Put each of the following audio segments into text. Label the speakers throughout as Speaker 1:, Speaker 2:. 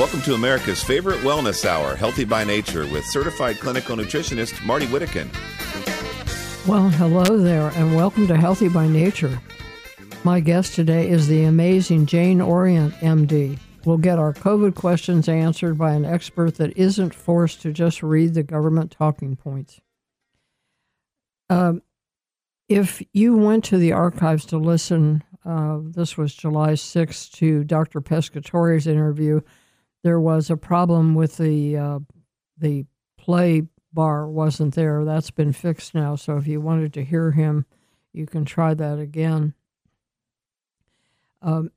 Speaker 1: Welcome to America's favorite wellness hour, Healthy by Nature, with certified clinical nutritionist Marty Whittekin.
Speaker 2: Well, hello there, and welcome to Healthy by Nature. My guest today is the amazing Jane Orient, MD. We'll get our COVID questions answered by an expert that isn't forced to just read the government talking points. Um, if you went to the archives to listen, uh, this was July 6th, to Dr. Pescatore's interview, there was a problem with the uh, the play bar wasn't there. That's been fixed now. So if you wanted to hear him, you can try that again. Um,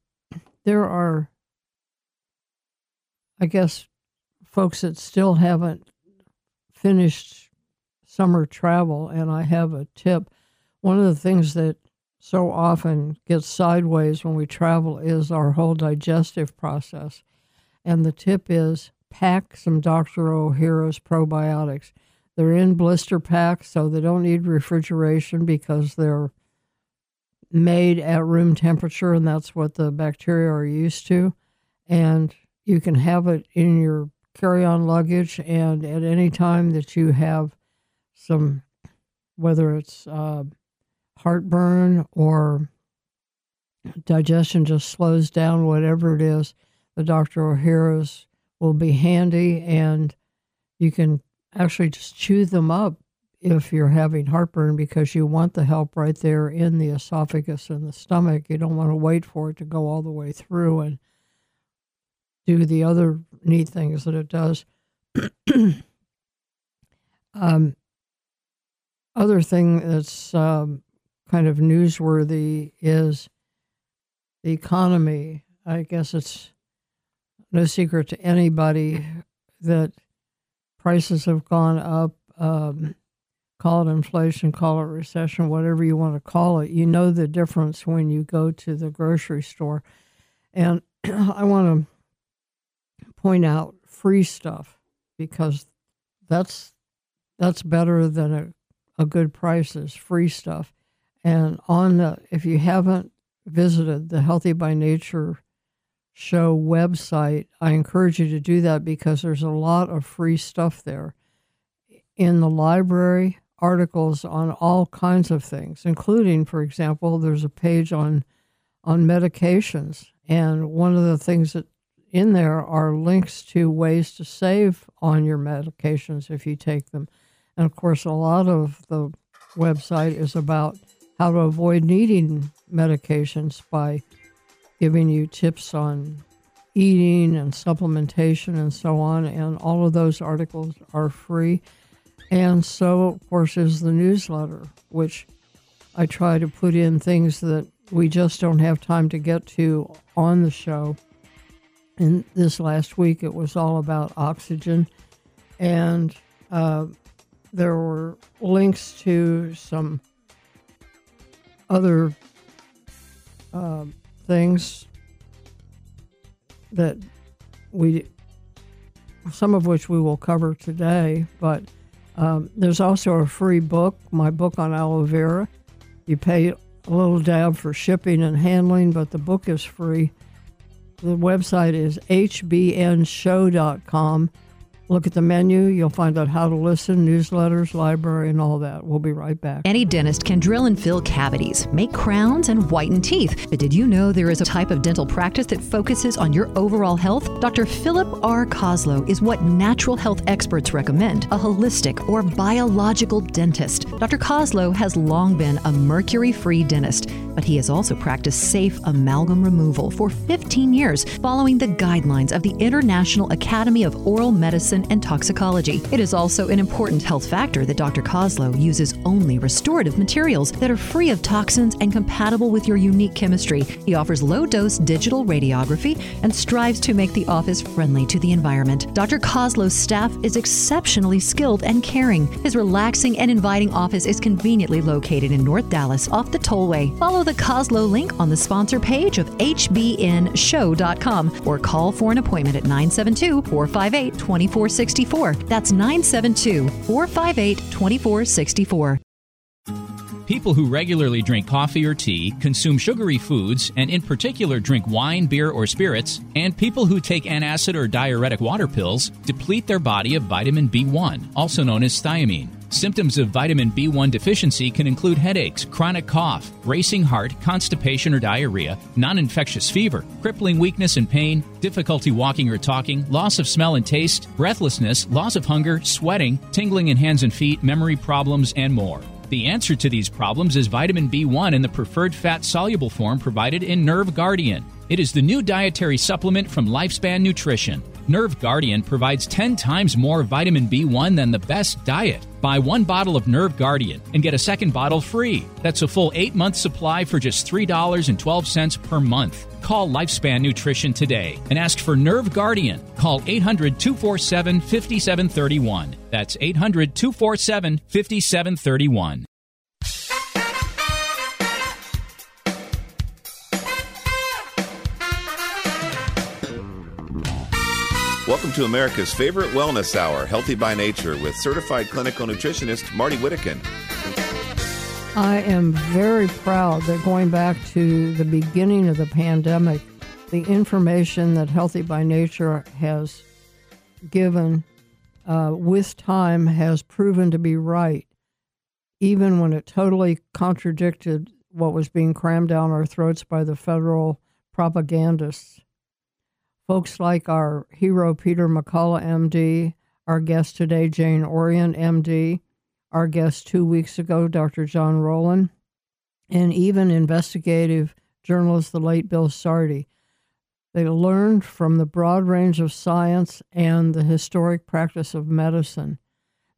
Speaker 2: there are, I guess, folks that still haven't finished summer travel, and I have a tip. One of the things that so often gets sideways when we travel is our whole digestive process. And the tip is pack some Dr. Ohhira's probiotics. They're in blister packs, so they don't need refrigeration because they're made at room temperature, and that's what the bacteria are used to. And you can have it in your carry on luggage, and at any time that you have some, whether it's uh, heartburn or digestion just slows down, whatever it is, the Dr. Ohhira's will be handy, and you can actually just chew them up if you're having heartburn because you want the help right there in the esophagus and the stomach. You don't want to wait for it to go all the way through and do the other neat things that it does. um, other thing that's um, kind of newsworthy is the economy. I guess it's no secret to anybody that prices have gone up. Um, call it inflation, call it recession, whatever you want to call it. You know the difference when you go to the grocery store. And I want to point out free stuff because that's that's better than a, a good price is free stuff. And on the if you haven't visited the Healthy by Nature show website, I encourage you to do that because there's a lot of free stuff there. In the library, articles on all kinds of things, including, for example, there's a page on on medications, and one of the things that in there are links to ways to save on your medications if you take them. And of course, a lot of the website is about how to avoid needing medications by giving you tips on eating and supplementation and so on. And all of those articles are free. And so, of course, is the newsletter, which I try to put in things that we just don't have time to get to on the show. And this last week, it was all about oxygen. And uh, there were links to some other uh, things that we, some of which we will cover today, but um, there's also a free book, my book on aloe vera. You pay a little dab for shipping and handling, but the book is free. The website is hbnshow.com. Look at the menu. You'll find out how to listen, newsletters, library, and all that. We'll be right back.
Speaker 3: Any dentist can drill and fill cavities, make crowns, and whiten teeth. But did you know there is a type of dental practice that focuses on your overall health? Dr. Philip R. Kozlow is what natural health experts recommend a holistic or biological dentist. Dr. Kozlow has long been a mercury free dentist, but he has also practiced safe amalgam removal for 15 years, following the guidelines of the International Academy of Oral Medicine medicine, and toxicology. It is also an important health factor that Dr. Kozlow uses only restorative materials that are free of toxins and compatible with your unique chemistry. He offers low dose digital radiography and strives to make the office friendly to the environment. Dr. Kozlow's staff is exceptionally skilled and caring. His relaxing and inviting office is conveniently located in North Dallas off the tollway. Follow the Kozlow link on the sponsor page of hbnshow.com or call for an appointment at 972 458 24 2464. That's 972 458 2464.
Speaker 4: People who regularly drink coffee or tea, consume sugary foods, and in particular drink wine, beer, or spirits, and people who take antacid or diuretic water pills deplete their body of vitamin B1, also known as thiamine. Symptoms of vitamin B1 deficiency can include headaches, chronic cough, racing heart, constipation or diarrhea, non infectious fever, crippling weakness and pain, difficulty walking or talking, loss of smell and taste, breathlessness, loss of hunger, sweating, tingling in hands and feet, memory problems, and more. The answer to these problems is vitamin B1 in the preferred fat soluble form provided in Nerve Guardian. It is the new dietary supplement from Lifespan Nutrition. Nerve Guardian provides 10 times more vitamin B1 than the best diet. Buy one bottle of Nerve Guardian and get a second bottle free. That's a full eight month supply for just $3.12 per month. Call Lifespan Nutrition today and ask for Nerve Guardian. Call 800 247 5731. That's 800 247 5731.
Speaker 1: Welcome to America's favorite wellness hour, Healthy by Nature, with certified clinical nutritionist Marty Whittekin.
Speaker 2: I am very proud that going back to the beginning of the pandemic, the information that Healthy by Nature has given uh, with time has proven to be right, even when it totally contradicted what was being crammed down our throats by the federal propagandists folks like our hero Peter McCullough, MD, our guest today, Jane Orient, MD, our guest two weeks ago, Dr. John Rowland, and even investigative journalist, the late Bill Sardi. They learned from the broad range of science and the historic practice of medicine.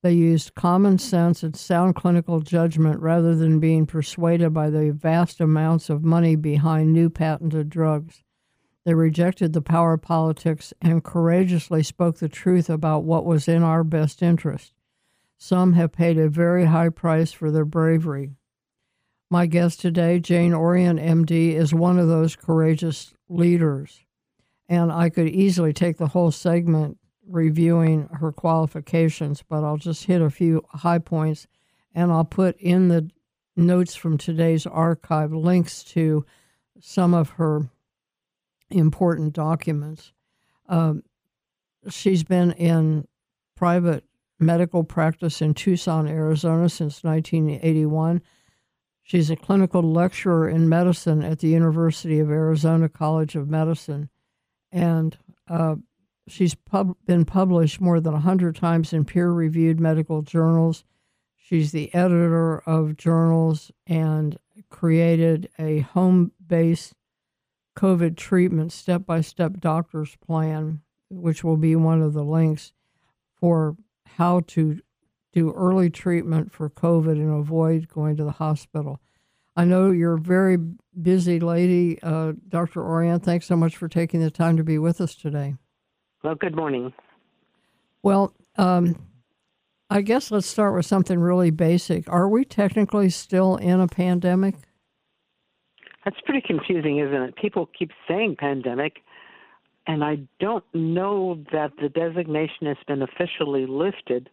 Speaker 2: They used common sense and sound clinical judgment rather than being persuaded by the vast amounts of money behind new patented drugs. They rejected the power politics and courageously spoke the truth about what was in our best interest. Some have paid a very high price for their bravery. My guest today, Jane Orient, MD, is one of those courageous leaders. And I could easily take the whole segment reviewing her qualifications, but I'll just hit a few high points and I'll put in the notes from today's archive links to some of her important documents. Um, she's been in private medical practice in Tucson, Arizona since 1981. She's a clinical lecturer in medicine at the University of Arizona College of Medicine. And uh, she's pub- been published more than 100 times in peer reviewed medical journals. She's the editor of journals and created a home based COVID treatment step by step doctor's plan, which will be one of the links for how to do early treatment for COVID and avoid going to the hospital. I know you're a very busy lady, uh, Dr. Orient. Thanks so much for taking the time to be with us today.
Speaker 5: Well, good morning.
Speaker 2: Well, um, I guess let's start with something really basic. Are we technically still in a pandemic?
Speaker 5: That's pretty confusing, isn't it? People keep saying pandemic, and I don't know that the designation has been officially lifted.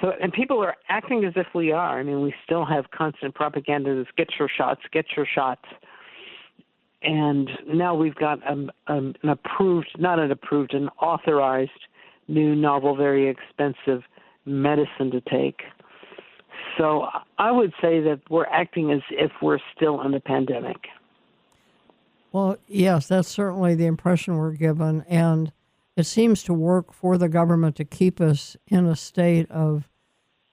Speaker 5: So, and people are acting as if we are. I mean, we still have constant propaganda that's get your shots, get your shots. And now we've got um, um, an approved, not an approved, an authorized new, novel, very expensive medicine to take. So I would say that we're acting as if we're still in the pandemic.
Speaker 2: Well, yes, that's certainly the impression we're given. And it seems to work for the government to keep us in a state of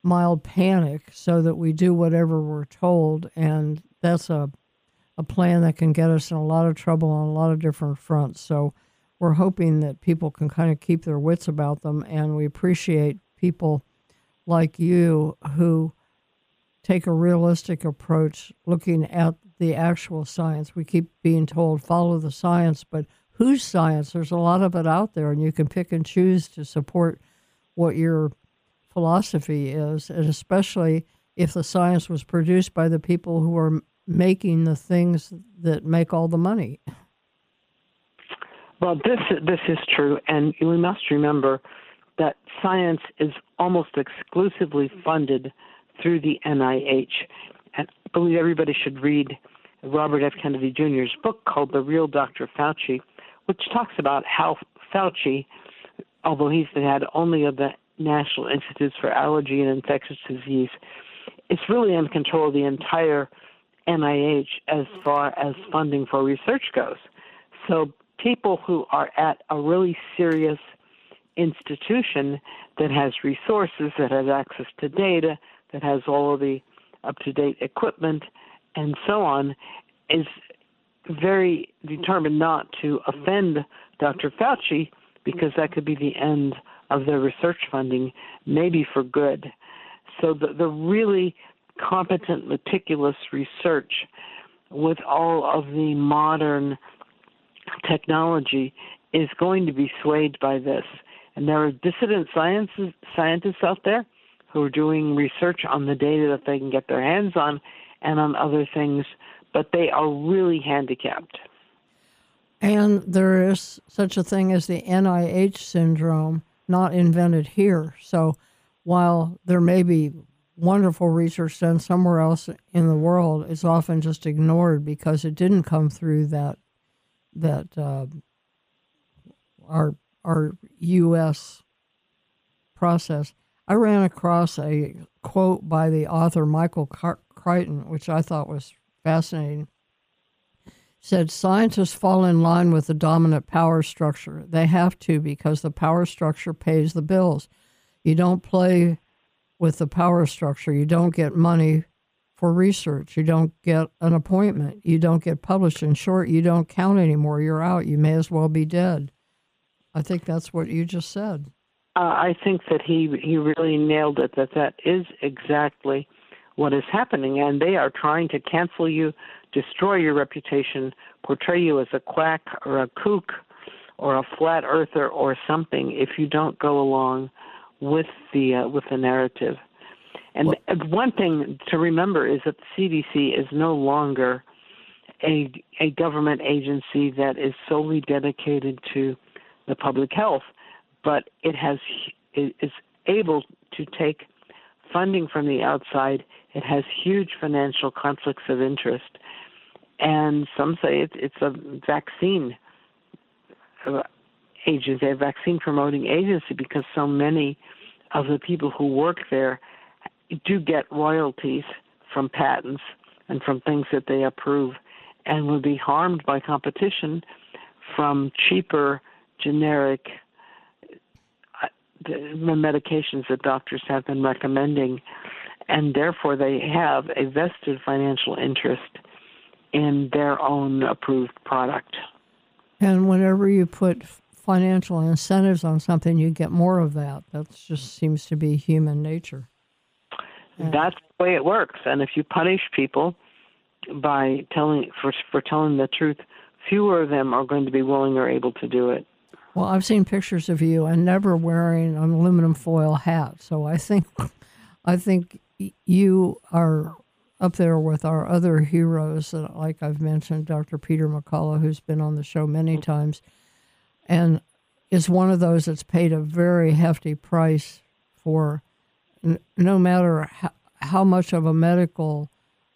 Speaker 2: mild panic so that we do whatever we're told. And that's a, a plan that can get us in a lot of trouble on a lot of different fronts. So we're hoping that people can kind of keep their wits about them. And we appreciate people like you who take a realistic approach looking at the actual science. We keep being told follow the science, but whose science? There's a lot of it out there, and you can pick and choose to support what your philosophy is, and especially if the science was produced by the people who are making the things that make all the money.
Speaker 5: Well, this this is true, and we must remember that science is almost exclusively funded through the NIH. And I believe everybody should read Robert F. Kennedy Jr.'s book called The Real Dr. Fauci, which talks about how Fauci, although he's the head only of the National Institutes for Allergy and Infectious Disease, is really in control of the entire NIH as far as funding for research goes. So people who are at a really serious institution that has resources, that has access to data, that has all of the up to date equipment, and so on, is very determined not to offend Dr. Fauci because that could be the end of their research funding, maybe for good. So the, the really competent, meticulous research with all of the modern technology is going to be swayed by this. And there are dissident sciences, scientists out there who are doing research on the data that they can get their hands on and on other things, but they are really handicapped.
Speaker 2: And there is such a thing as the NIH syndrome, not invented here. So while there may be wonderful research done somewhere else in the world, it's often just ignored because it didn't come through that that uh, our our U.S. process. I ran across a quote by the author Michael Crichton, which I thought was fascinating. Said scientists fall in line with the dominant power structure. They have to because the power structure pays the bills. You don't play with the power structure. You don't get money for research. You don't get an appointment. You don't get published. In short, you don't count anymore. You're out. You may as well be dead. I think that's what you just said.
Speaker 5: Uh, I think that he he really nailed it. That that is exactly what is happening, and they are trying to cancel you, destroy your reputation, portray you as a quack or a kook or a flat earther or something if you don't go along with the uh, with the narrative. And well, one thing to remember is that the CDC is no longer a a government agency that is solely dedicated to the public health, but it has it is able to take funding from the outside. It has huge financial conflicts of interest, and some say it's it's a vaccine uh, agency, a vaccine promoting agency, because so many of the people who work there do get royalties from patents and from things that they approve and will be harmed by competition from cheaper generic uh, medications that doctors have been recommending and therefore they have a vested financial interest in their own approved product.
Speaker 2: And whenever you put financial incentives on something, you get more of that. That just seems to be human nature.
Speaker 5: That's the way it works. And if you punish people by telling for for telling the truth, fewer of them are going to be willing or able to do it.
Speaker 2: Well, I've seen pictures of you and never wearing an aluminum foil hat, so I think I think you are up there with our other heroes, like I've mentioned, Dr. Peter McCullough, who's been on the show many mm-hmm. times, and is one of those that's paid a very hefty price for no matter how, how much of a medical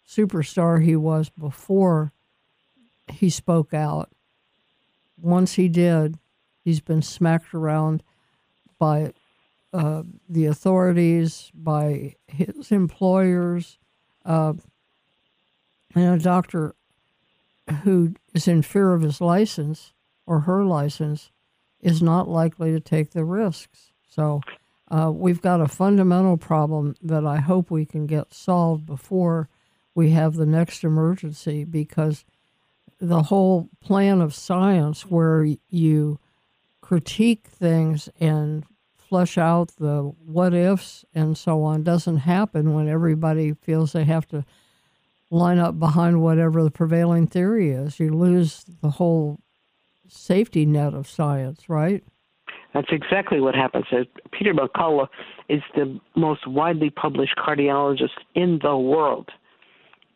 Speaker 2: superstar he was before he spoke out, once he did, he's been smacked around by uh, the authorities, by his employers. Uh, and a doctor who is in fear of his license or her license is not likely to take the risks. So uh, we've got a fundamental problem that I hope we can get solved before we have the next emergency because the whole plan of science where you critique things and flush out the what ifs and so on doesn't happen when everybody feels they have to line up behind whatever the prevailing theory is. You lose the whole safety net of science, right?
Speaker 5: That's exactly what happens. Uh, Peter McCullough is the most widely published cardiologist in the world,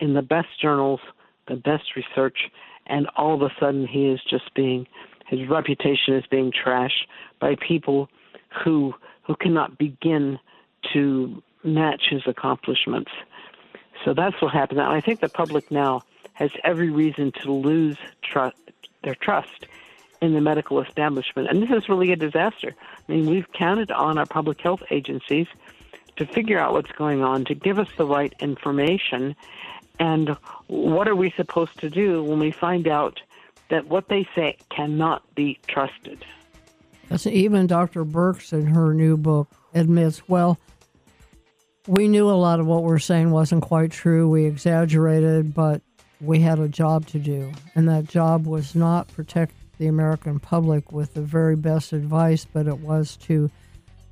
Speaker 5: in the best journals, the best research, and all of a sudden he is just being, his reputation is being trashed by people who who cannot begin to match his accomplishments. So that's what happened. And I think the public now has every reason to lose trust, their trust in the medical establishment. And this is really a disaster. I mean, we've counted on our public health agencies to figure out what's going on, to give us the right information. And what are we supposed to do when we find out that what they say cannot be trusted?
Speaker 2: Even Dr. Birx in her new book admits, well, we knew a lot of what we're saying wasn't quite true. We exaggerated, but we had a job to do. And that job was not protect the American public with the very best advice, but it was to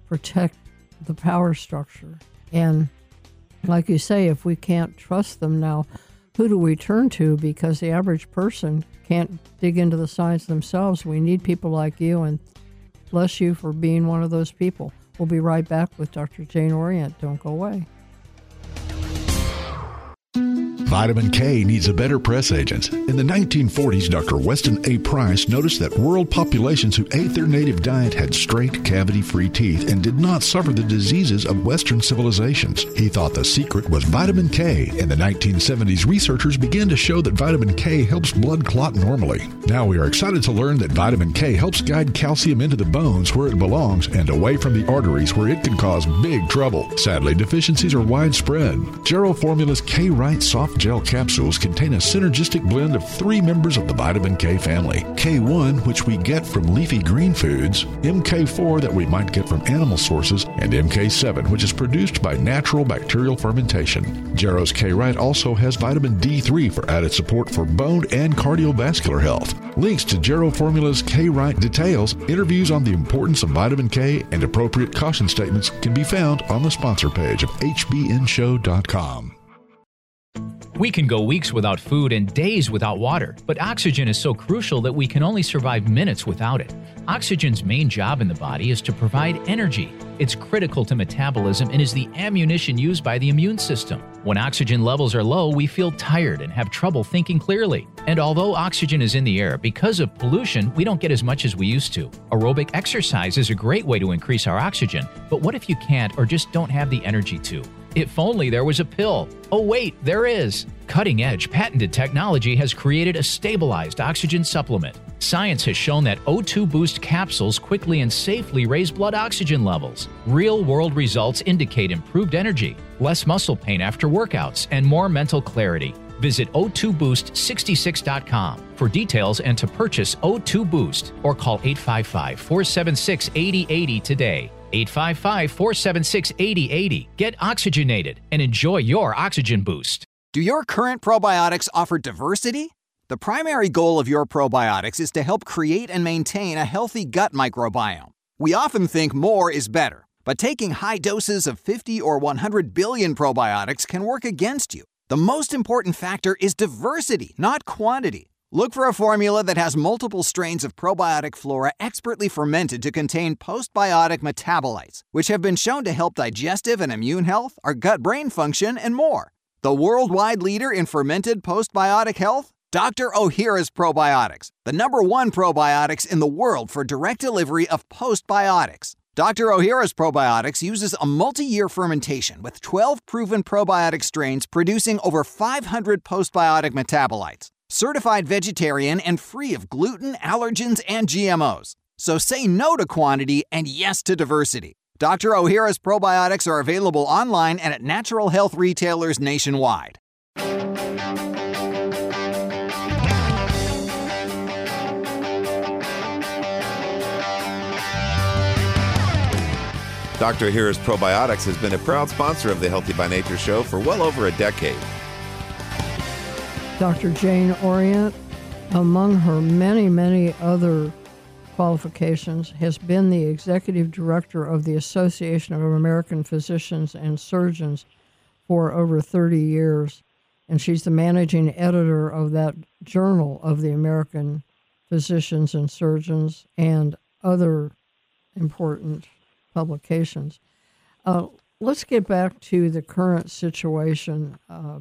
Speaker 2: protect the power structure. And like you say, if we can't trust them now, who do we turn to? Because the average person can't dig into the science themselves. We need people like you, and bless you for being one of those people. We'll be right back with Dr. Jane Orient. Don't go away.
Speaker 6: Vitamin K needs a better press agent. In the 1940s, Dr. Weston A. Price noticed that world populations who ate their native diet had straight, cavity free teeth and did not suffer the diseases of Western civilizations. He thought the secret was vitamin K. In the 1970s, researchers began to show that vitamin K helps blood clot normally. Now we are excited to learn that vitamin K helps guide calcium into the bones where it belongs and away from the arteries where it can cause big trouble. Sadly, deficiencies are widespread. Jarrow Formula's K Right Soft Gel capsules contain a synergistic blend of three members of the vitamin K family K1, which we get from leafy green foods, MK4, that we might get from animal sources, and MK7, which is produced by natural bacterial fermentation. Jarrow's K Right also has vitamin D3 for added support for bone and cardiovascular health. Links to Jarrow Formula's K Right details, interviews on the importance of vitamin K, and appropriate caution statements can be found on the sponsor page of HBNShow.com.
Speaker 4: We can go weeks without food and days without water, but oxygen is so crucial that we can only survive minutes without it. Oxygen's main job in the body is to provide energy. It's critical to metabolism and is the ammunition used by the immune system. When oxygen levels are low, we feel tired and have trouble thinking clearly. And although oxygen is in the air, because of pollution, we don't get as much as we used to. Aerobic exercise is a great way to increase our oxygen, but what if you can't or just don't have the energy to? If only there was a pill. Oh, wait, there is. Cutting edge patented technology has created a stabilized oxygen supplement. Science has shown that O2 Boost capsules quickly and safely raise blood oxygen levels. Real world results indicate improved energy, less muscle pain after workouts, and more mental clarity. Visit O2Boost66.com for details and to purchase O2 Boost or call 855 476 8080 today. 855 476 8080. Get oxygenated and enjoy your oxygen boost.
Speaker 7: Do your current probiotics offer diversity? The primary goal of your probiotics is to help create and maintain a healthy gut microbiome. We often think more is better, but taking high doses of 50 or 100 billion probiotics can work against you. The most important factor is diversity, not quantity. Look for a formula that has multiple strains of probiotic flora expertly fermented to contain postbiotic metabolites, which have been shown to help digestive and immune health, our gut brain function, and more. The worldwide leader in fermented postbiotic health? Dr. Ohhira's Probiotics, the number one probiotics in the world for direct delivery of postbiotics. Dr. Ohhira's Probiotics uses a multi year fermentation with 12 proven probiotic strains producing over 500 postbiotic metabolites certified vegetarian and free of gluten, allergens, and GMOs. So say no to quantity and yes to diversity. Dr. Ohhira's probiotics are available online and at natural health retailers nationwide.
Speaker 1: Dr. Ohhira's Probiotics has been a proud sponsor of the Healthy by Nature show for well over a decade.
Speaker 2: Dr. Jane Orient, among her many, many other qualifications, has been the executive director of the Association of American Physicians and Surgeons for over 30 years. And she's the managing editor of that journal of the American Physicians and Surgeons and other important publications. Uh, let's get back to the current situation uh,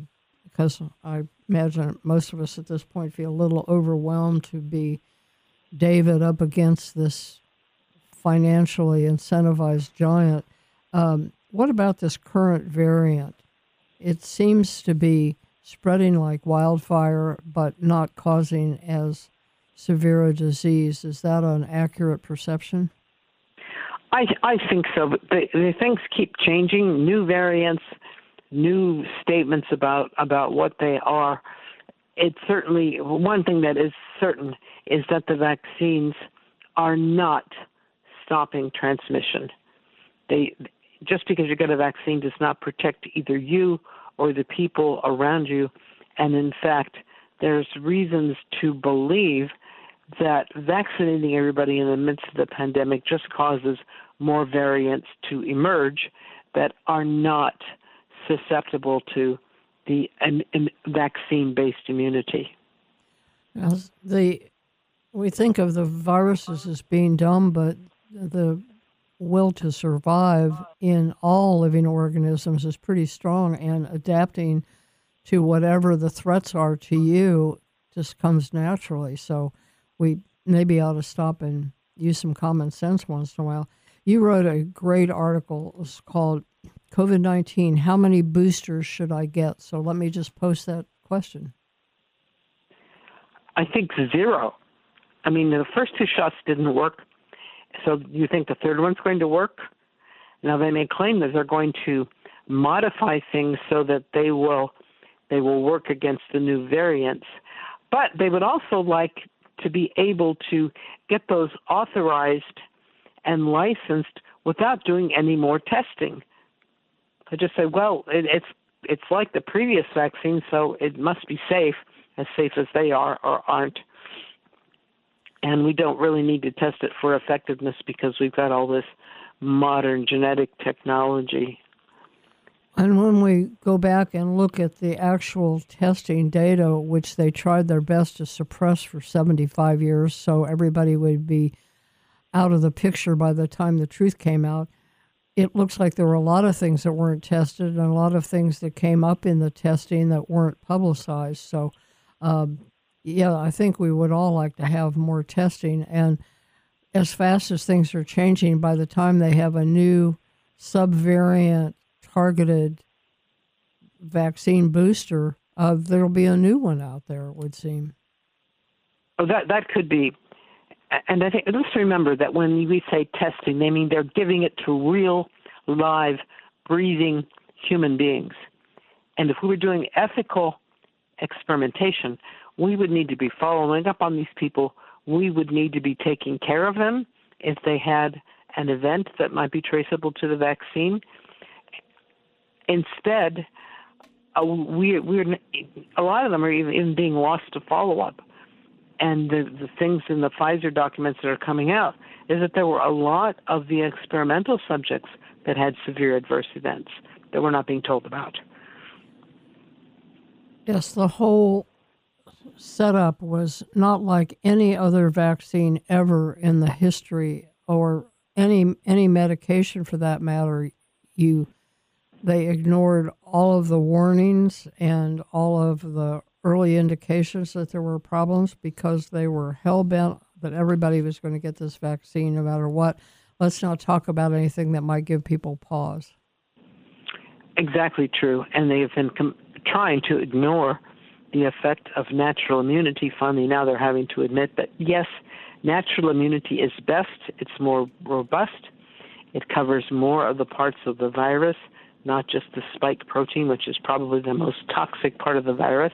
Speaker 2: because I imagine most of us at this point feel a little overwhelmed to be David up against this financially incentivized giant. Um, what about this current variant? It seems to be spreading like wildfire, but not causing as severe a disease. Is that an accurate perception?
Speaker 5: I I think so. But the, the things keep changing. New variants, new statements about about what they are. It's certainly one thing that is certain is that the vaccines are not stopping transmission. They just because you get a vaccine does not protect either you or the people around you. And in fact, there's reasons to believe that vaccinating everybody in the midst of the pandemic just causes more variants to emerge that are not susceptible to the vaccine-based immunity.
Speaker 2: the we think of the viruses as being dumb, but the will to survive in all living organisms is pretty strong, and adapting to whatever the threats are to you just comes naturally. So we maybe ought to stop and use some common sense once in a while. You wrote a great article. Called COVID 19 How Many Boosters Should I Get? So let me just post that question.
Speaker 5: I think zero. I mean, the first two shots didn't work. So you think the third one's going to work? Now they may claim that they're going to modify things so that they will they will work against the new variants, but they would also like to be able to get those authorized and licensed without doing any more testing. I just say, well, it, it's it's like the previous vaccine, so it must be safe, as safe as they are or aren't and we don't really need to test it for effectiveness because we've got all this modern genetic technology.
Speaker 2: And when we go back and look at the actual testing data, which they tried their best to suppress for 75 years, so everybody would be out of the picture by the time the truth came out, it looks like there were a lot of things that weren't tested and a lot of things that came up in the testing that weren't publicized. So um, yeah, I think we would all like to have more testing. And as fast as things are changing, by the time they have a new subvariant targeted vaccine booster, uh, there'll be a new one out there, it would seem.
Speaker 5: Oh, that, that could be. And I think let's remember that when we say testing, they mean they're giving it to real, live, breathing human beings. And if we were doing ethical experimentation, we would need to be following up on these people. We would need to be taking care of them if they had an event that might be traceable to the vaccine. Instead, uh, we, we're a lot of them are even, even being lost to follow up. And the, the things in the Pfizer documents that are coming out is that there were a lot of the experimental subjects that had severe adverse events that we're not being told about.
Speaker 2: Yes, the whole setup was not like any other vaccine ever in the history or any any medication for that matter you they ignored all of the warnings and all of the early indications that there were problems because they were hell bent that everybody was going to get this vaccine no matter what let's not talk about anything that might give people pause
Speaker 5: exactly true and they have been com- trying to ignore the effect of natural immunity. Finally, now they're having to admit that yes, natural immunity is best, it's more robust, it covers more of the parts of the virus, not just the spike protein, which is probably the most toxic part of the virus.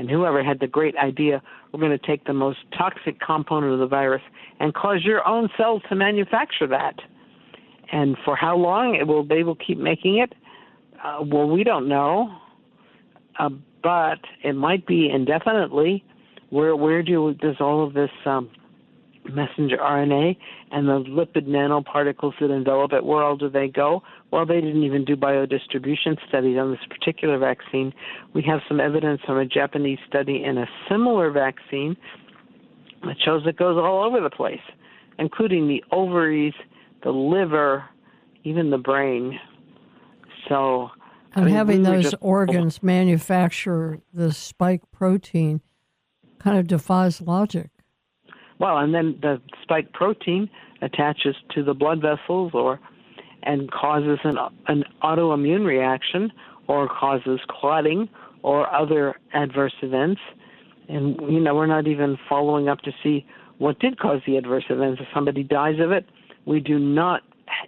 Speaker 5: And whoever had the great idea, we're going to take the most toxic component of the virus and cause your own cells to manufacture that. And for how long it will they will keep making it? Uh, well, we don't know. Uh, but it might be indefinitely. Where where do does all of this um, messenger RNA and the lipid nanoparticles that envelop it, where all do they go? Well, they didn't even do biodistribution studies on this particular vaccine. We have some evidence from a Japanese study in a similar vaccine that shows it goes all over the place, including the ovaries, the liver, even the brain. So
Speaker 2: and I mean, having we those just, organs manufacture the spike protein kind of defies logic.
Speaker 5: Well, and then the spike protein attaches to the blood vessels or and causes an, an autoimmune reaction or causes clotting or other adverse events. And, you know, we're not even following up to see what did cause the adverse events. If somebody dies of it, we do not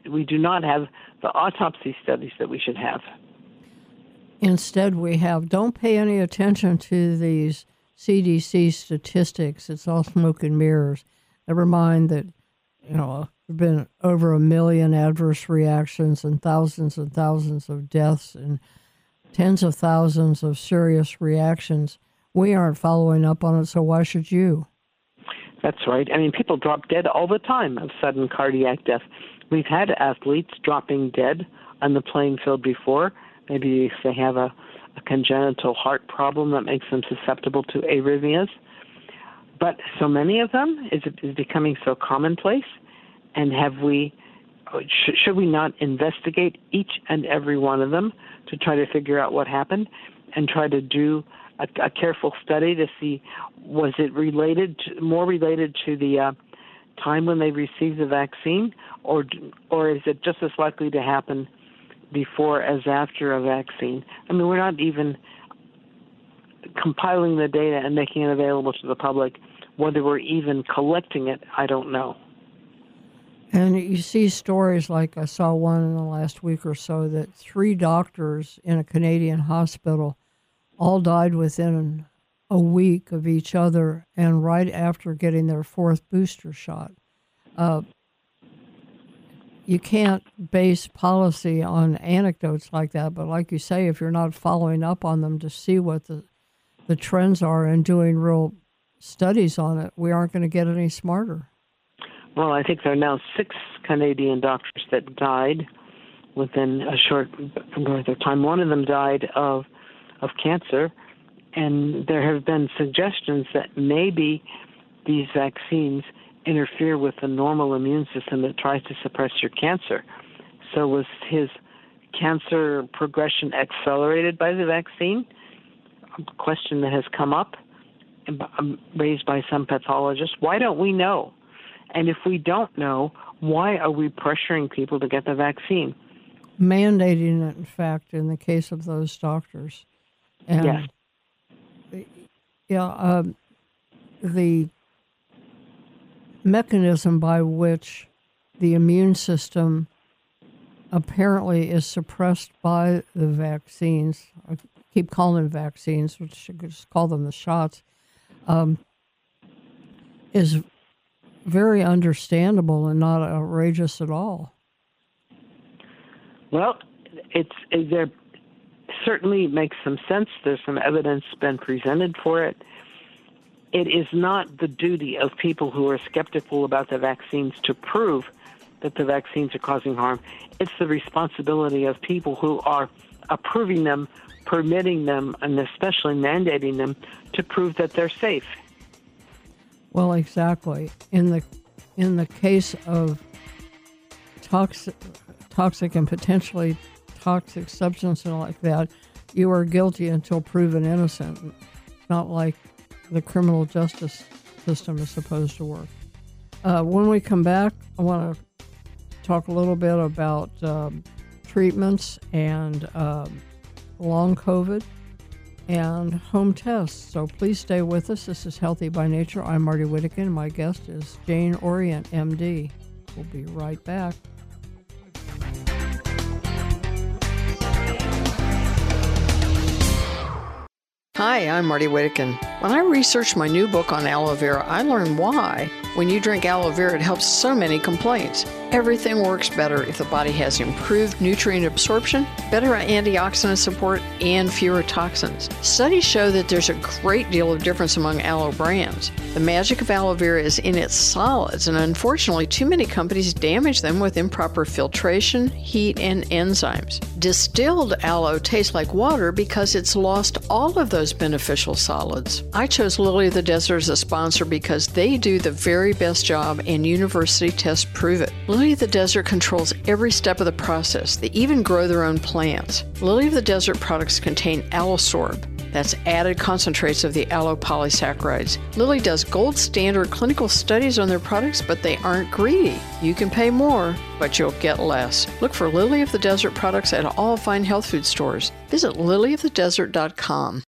Speaker 5: we do not have the autopsy studies that we should have.
Speaker 2: Instead, we have don't pay any attention to these CDC statistics. It's all smoke and mirrors. Never mind that, you know, there have been over a million adverse reactions and thousands and thousands of deaths and tens of thousands of serious reactions. We aren't following up on it, so why should you?
Speaker 5: That's right. I mean, people drop dead all the time of sudden cardiac death. We've had athletes dropping dead on the playing field before. Maybe if they have a, a congenital heart problem that makes them susceptible to arrhythmias. But so many of them is, is becoming so commonplace. And have we, sh- should we not investigate each and every one of them to try to figure out what happened and try to do a, a careful study to see was it related to, more related to the uh, time when they received the vaccine, or or is it just as likely to happen before as after a vaccine? I mean, we're not even compiling the data and making it available to the public. Whether we're even collecting it, I don't know.
Speaker 2: And you see stories like I saw one in the last week or so that three doctors in a Canadian hospital all died within a week of each other and right after getting their fourth booster shot. Uh, you can't base policy on anecdotes like that, but like you say, if you're not following up on them to see what the the trends are and doing real studies on it, we aren't going to get any smarter.
Speaker 5: Well, I think there are now six Canadian doctors that died within a short period of time. One of them died of of cancer, and there have been suggestions that maybe these vaccines interfere with the normal immune system that tries to suppress your cancer. So, was his cancer progression accelerated by the vaccine? A question that has come up, um, raised by some pathologists. Why don't we know? And if we don't know, why are we pressuring people to get the vaccine?
Speaker 2: Mandating it, in fact, in the case of those doctors.
Speaker 5: And yes.
Speaker 2: Yeah, um, the mechanism by which the immune system apparently is suppressed by the vaccines. I keep calling them vaccines, which I just call them the shots. Um, is very understandable and not outrageous at all.
Speaker 5: Well, it's there certainly makes some sense. There's some evidence been presented for it. It is not the duty of people who are skeptical about the vaccines to prove that the vaccines are causing harm. It's the responsibility of people who are approving them, permitting them, and especially mandating them to prove that they're safe.
Speaker 2: Well, exactly. In the in the case of toxic, toxic and potentially toxic substances like that, you are guilty until proven innocent. Not like the criminal justice system is supposed to work. Uh, when we come back, I want to talk a little bit about um, treatments and um, long COVID and home tests. So please stay with us. This is Healthy by Nature. I'm Marty Whittekin. My guest is Jane Orient, MD. We'll be right back. Hi, I'm Marty Whittekin. When I researched my new book on aloe vera, I learned why. When you drink aloe vera, it helps so many complaints. Everything works better if the body has improved nutrient absorption, better antioxidant support, and fewer toxins. Studies show that there's a great deal of difference among aloe brands. The magic of aloe vera is in its solids, and unfortunately, too many companies damage them with improper filtration, heat, and enzymes. Distilled aloe tastes like water because it's lost all of those beneficial solids. I chose Lily of the Desert as a sponsor because they do the very best job, and university tests prove it. Lily of the Desert controls every step of the process. They even grow their own plants. Lily of the Desert products contain Aloesorb That's added concentrates of the aloe polysaccharides. Lily does gold standard clinical studies on their products, but they aren't greedy. You can pay more, but you'll get less. Look for Lily of the Desert products at all fine health food stores. Visit lilyofthedesert.com.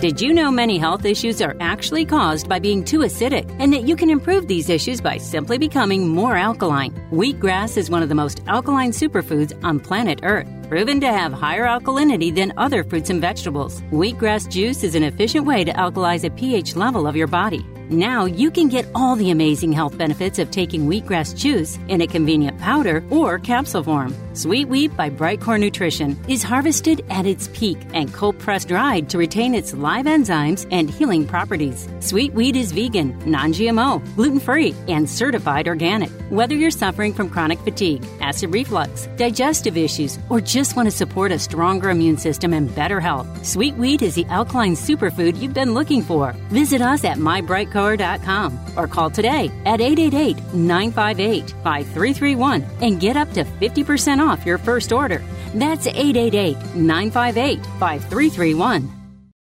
Speaker 8: Did you know many health issues are actually caused by being too acidic and that you can improve these issues by simply becoming more alkaline? Wheatgrass is one of the most alkaline superfoods on planet Earth, proven to have higher alkalinity than other fruits and vegetables. Wheatgrass juice is an efficient way to alkalize a pH level of your body. Now you can get all the amazing health benefits of taking wheatgrass juice in a convenient powder or capsule form. Sweet Wheat by Brightcore Nutrition is harvested at its peak and cold pressed dried to retain its live enzymes and healing properties. Sweet Wheat is vegan, non GMO, gluten free, and certified organic. Whether you're suffering from chronic fatigue, acid reflux, digestive issues, or just want to support a stronger immune system and better health, Sweet Wheat is the alkaline superfood you've been looking for. Visit us at mybrightcore.com or call today at 888 958 5331 and get up to 50% off your first order. That's 888 958 5331.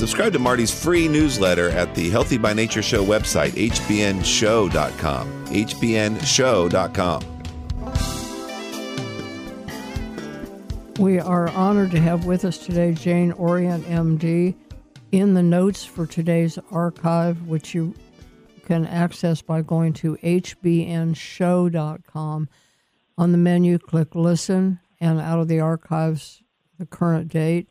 Speaker 1: Subscribe to Marty's free newsletter at the Healthy by Nature Show website, hbnshow.com. hbnshow.com.
Speaker 2: We are honored to have with us today Jane Orient, MD. In the notes for today's archive, which you can access by going to hbnshow.com, on the menu, click Listen, and out of the archives, the current date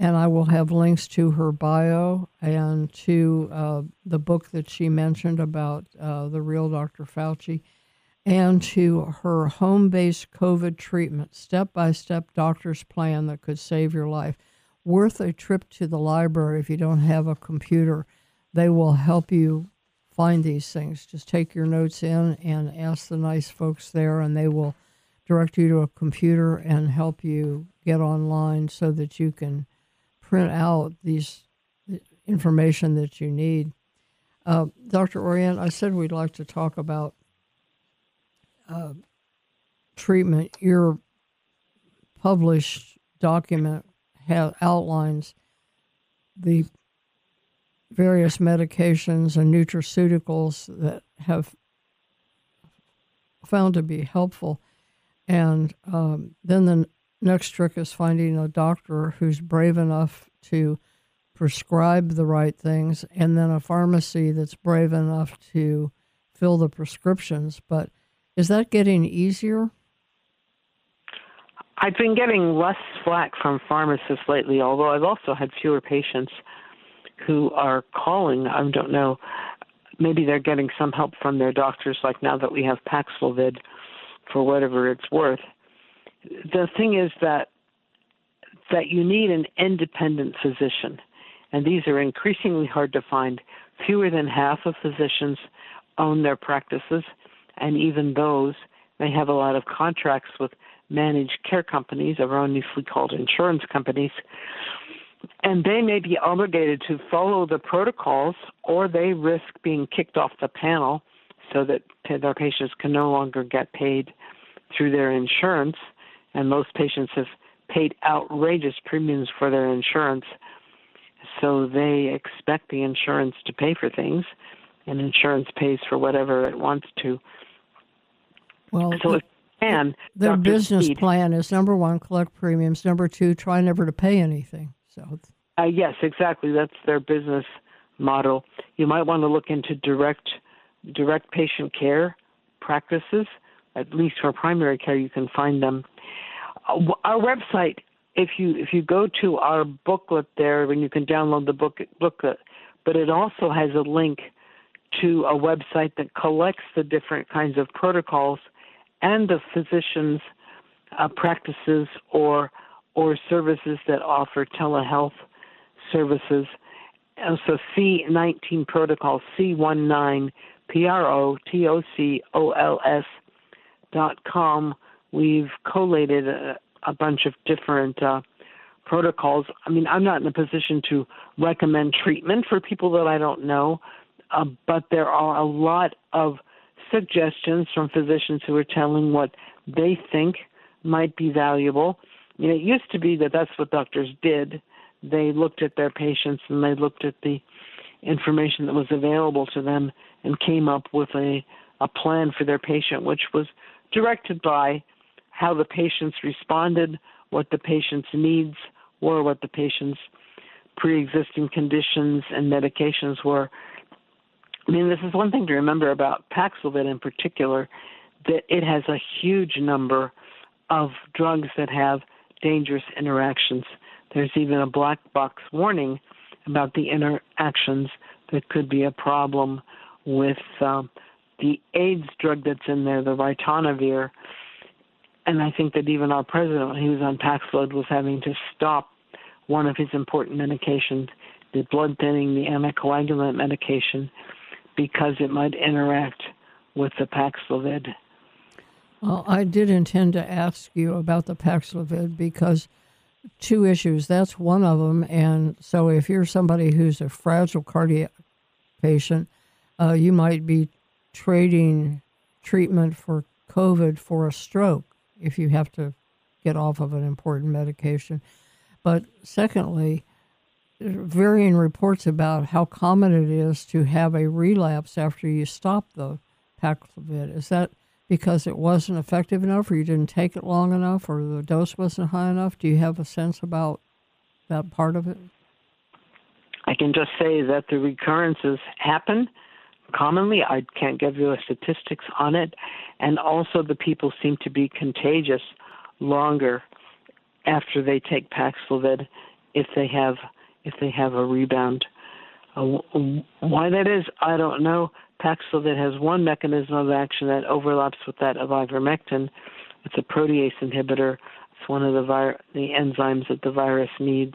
Speaker 2: and I will have links to her bio and to uh, the book that she mentioned about uh, the real Dr. Fauci, and to her home based COVID treatment, step by step doctor's plan that could save your life. Worth a trip to the library if you don't have a computer. They will help you find these things. Just take your notes in and ask the nice folks there, and they will direct you to a computer and help you get online so that you can print out these information that you need. Uh, Dr. Orient, I said we'd like to talk about uh, treatment. Your published document outlines the various medications and nutraceuticals that have found to be helpful. And um, then the next trick is finding a doctor who's brave enough to prescribe the right things and then a pharmacy that's brave enough to fill the prescriptions. But is that getting easier?
Speaker 5: I've been getting less flack from pharmacists lately, although I've also had fewer patients who are calling. I don't know. Maybe they're getting some help from their doctors, like now that we have Paxlovid for whatever it's worth the thing is that that you need an independent physician, and these are increasingly hard to find. Fewer than half of physicians own their practices, and even those may have a lot of contracts with managed care companies, erroneously called insurance companies, and they may be obligated to follow the protocols, or they risk being kicked off the panel so that their patients can no longer get paid through their insurance and most patients have paid outrageous premiums for their insurance. So they expect the insurance to pay for things, and insurance pays for whatever it wants to.
Speaker 2: Well,
Speaker 5: so can,
Speaker 2: their
Speaker 5: Dr.
Speaker 2: business
Speaker 5: Speed-
Speaker 2: plan is number one, collect premiums. Number two, try never to pay anything. So,
Speaker 5: Uh, yes, exactly. That's their business model. You might want to look into direct direct patient care practices. At least for primary care, you can find them. Uh, Our website, if you if you go to our booklet there, and you can download the book booklet, but it also has a link to a website that collects the different kinds of protocols and the physicians' uh, practices or or services that offer telehealth services. And so C19 protocols, C19 P R O T O C O L S dot com. We've collated a, a bunch of different uh, protocols. I mean, I'm not in a position to recommend treatment for people that I don't know, uh, but there are a lot of suggestions from physicians who are telling what they think might be valuable. You know, it used to be that that's what doctors did. They looked at their patients and they looked at the information that was available to them and came up with a, a plan for their patient, which was directed by how the patients responded, what the patient's needs were, what the patient's pre existing conditions and medications were. I mean, this is one thing to remember about Paxlovid in particular, that it has a huge number of drugs that have dangerous interactions. There's even a black box warning about the interactions that could be a problem with um, the AIDS drug that's in there, the ritonavir. And I think that even our president, when he was on Paxlovid, was having to stop one of his important medications, the blood thinning, the anticoagulant medication, because it might interact with the Paxlovid.
Speaker 2: well, I did intend to ask you about the Paxlovid because two issues. That's one of them. And so, if you're somebody who's a fragile cardiac patient, uh, you might be trading treatment for COVID for a stroke if you have to get off of an important medication. But secondly, varying reports about how common it is to have a relapse after you stop the Paxlovid. Is that because it wasn't effective enough, or you didn't take it long enough, or the dose wasn't high enough? Do you have a sense about that part of it?
Speaker 5: I can just say that the recurrences happen commonly. I can't give you a statistics on it, and also the people seem to be contagious longer after they take Paxlovid if they have if they have a rebound. Uh, why that is, I don't know. Paxlovid has one mechanism of action that overlaps with that of ivermectin. It's a protease inhibitor. It's one of the vir- the enzymes that the virus needs.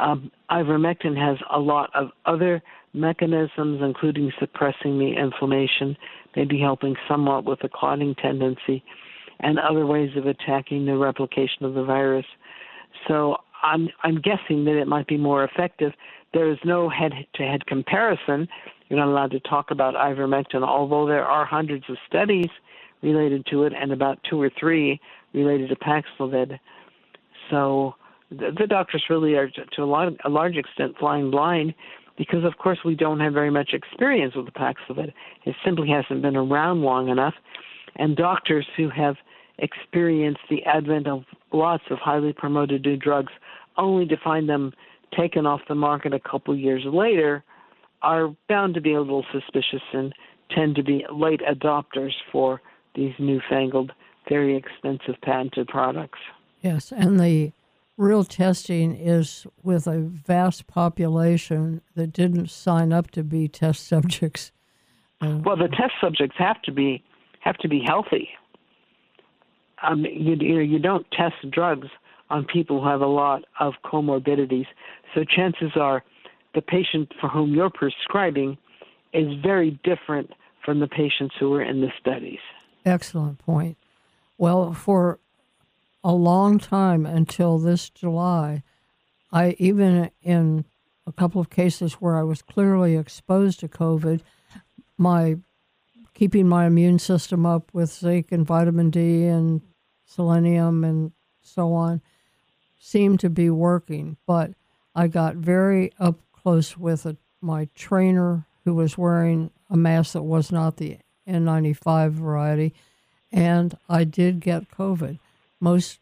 Speaker 5: Um, ivermectin has a lot of other mechanisms, including suppressing the inflammation, maybe helping somewhat with the clotting tendency, and other ways of attacking the replication of the virus. So I'm I'm guessing that it might be more effective. There is no head-to-head comparison. You're not allowed to talk about ivermectin, although there are hundreds of studies related to it, and about two or three related to Paxlovid. So the, the doctors really are, to a, lot, a large extent, flying blind because, of course, we don't have very much experience with the Paxlovid. It simply hasn't been around long enough, and doctors who have experienced the advent of lots of highly promoted new drugs, only to find them taken off the market a couple years later, are bound to be a little suspicious and tend to be late adopters for these newfangled, very expensive patented products.
Speaker 2: Yes, and the real testing is with a vast population that didn't sign up to be test subjects. Uh,
Speaker 5: Well, the test subjects have to be have to be healthy. Um, you, you know, you don't test drugs on people who have a lot of comorbidities. So chances are, the patient for whom you're prescribing is very different from the patients who were in the studies.
Speaker 2: Excellent point. Well, for a long time until this July, I even in a couple of cases where I was clearly exposed to COVID, my keeping my immune system up with zinc and vitamin D and selenium and so on seemed to be working. But I got very up close with a, my trainer who was wearing a mask that was not the N95 variety and I did get COVID. Most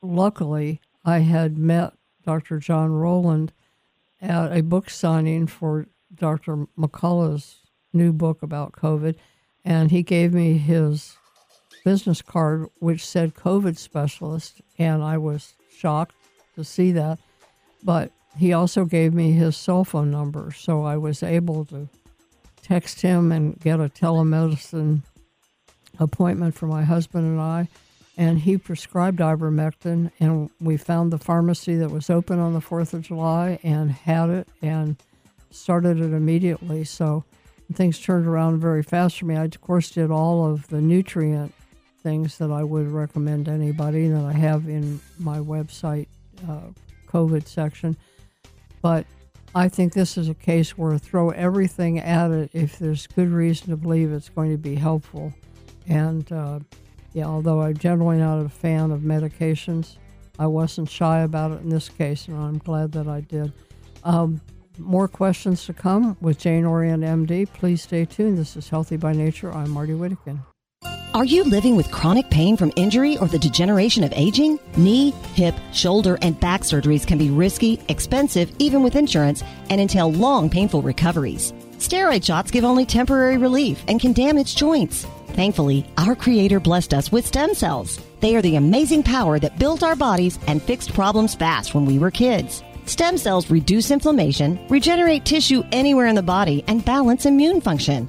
Speaker 2: luckily, I had met Dr. John Rowland at a book signing for Dr. McCullough's new book about COVID, and he gave me his business card, which said COVID specialist, and I was shocked to see that. But he also gave me his cell phone number, so I was able to text him and get a telemedicine appointment for my husband and I. And he prescribed ivermectin, and we found the pharmacy that was open on the 4th of July and had it and started it immediately. So things turned around very fast for me. I, of course, did all of the nutrient things that I would recommend to anybody that I have in my website uh, COVID section. But I think this is a case where throw everything at it if there's good reason to believe it's going to be helpful. And uh, yeah, although I'm generally not a fan of medications, I wasn't shy about it in this case, and I'm glad that I did. Um, more questions to come with Jane Orient, MD. Please stay tuned. This is Healthy by Nature. I'm Marty Whittekin.
Speaker 9: Are you living with chronic pain from injury or the degeneration of aging? Knee, hip, shoulder, and back surgeries can be risky, expensive, even with insurance, and entail long, painful recoveries. Steroid shots give only temporary relief and can damage joints. Thankfully, our Creator blessed us with stem cells. They are the amazing power that built our bodies and fixed problems fast when we were kids. Stem cells reduce inflammation, regenerate tissue anywhere in the body, and balance immune function.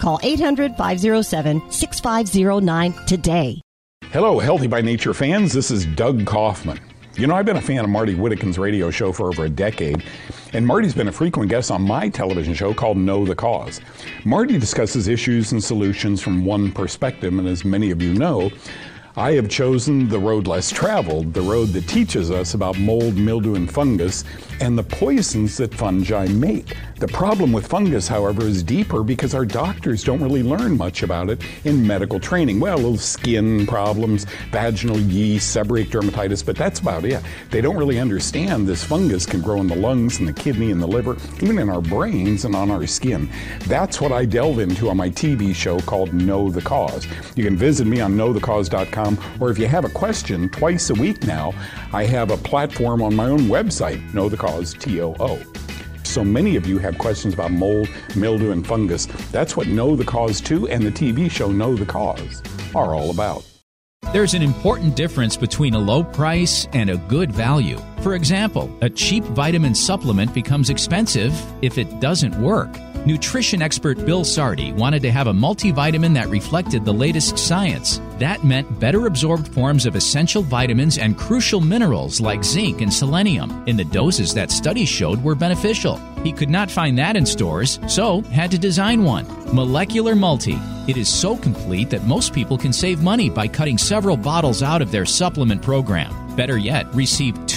Speaker 9: Call 800 507 6509 today.
Speaker 10: Hello, Healthy by Nature fans. This is Doug Kaufman. You know, I've been a fan of Marty Whittekin's radio show for over a decade, and Marty's been a frequent guest on my television show called Know the Cause. Marty discusses issues and solutions from one perspective, and as many of you know, I have chosen the road less traveled, the road that teaches us about mold, mildew, and fungus, and the poisons that fungi make. The problem with fungus, however, is deeper because our doctors don't really learn much about it in medical training. Well, little skin problems, vaginal yeast, seborrheic dermatitis, but that's about it. They don't really understand this fungus can grow in the lungs and the kidney and the liver, even in our brains and on our skin. That's what I delve into on my TV show called Know the Cause. You can visit me on knowthecause.com, or if you have a question, twice a week now, I have a platform on my own website, Know the Cause, T O O. So many of you have questions about mold, mildew, and fungus. That's what Know the Cause 2 and the TV show Know the Cause are all about.
Speaker 4: There's an important difference between a low price and a good value. For example, a cheap vitamin supplement becomes expensive if it doesn't work. Nutrition expert Bill Sardi wanted to have a multivitamin that reflected the latest science. That meant better absorbed forms of essential vitamins and crucial minerals like zinc and selenium in the doses that studies showed were beneficial. He could not find that in stores, so had to design one. Molecular Multi. It is so complete that most people can save money by cutting several bottles out of their supplement program. Better yet, receive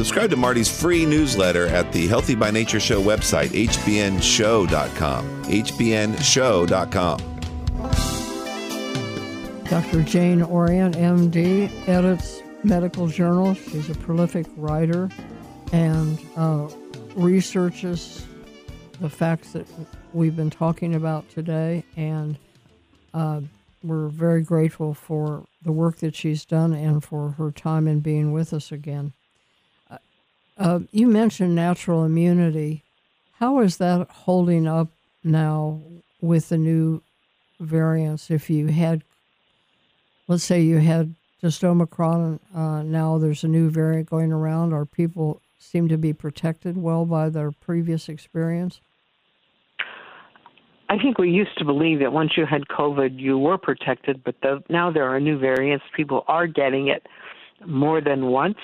Speaker 1: Subscribe to Marty's free newsletter at the Healthy by Nature Show website, hbnshow.com. hbnshow.com.
Speaker 2: Dr. Jane Orient, MD, edits medical journals. She's a prolific writer and uh, researches the facts that we've been talking about today. And uh, we're very grateful for the work that she's done and for her time in being with us again. Uh, you mentioned natural immunity. How is that holding up now with the new variants. If you had, let's say you had just Omicron, uh, now there's a new variant going around. Are people seem to be protected well by their previous experience?
Speaker 5: I think we used to believe that once you had COVID, you were protected, but the, now there are new variants. People are getting it more than once.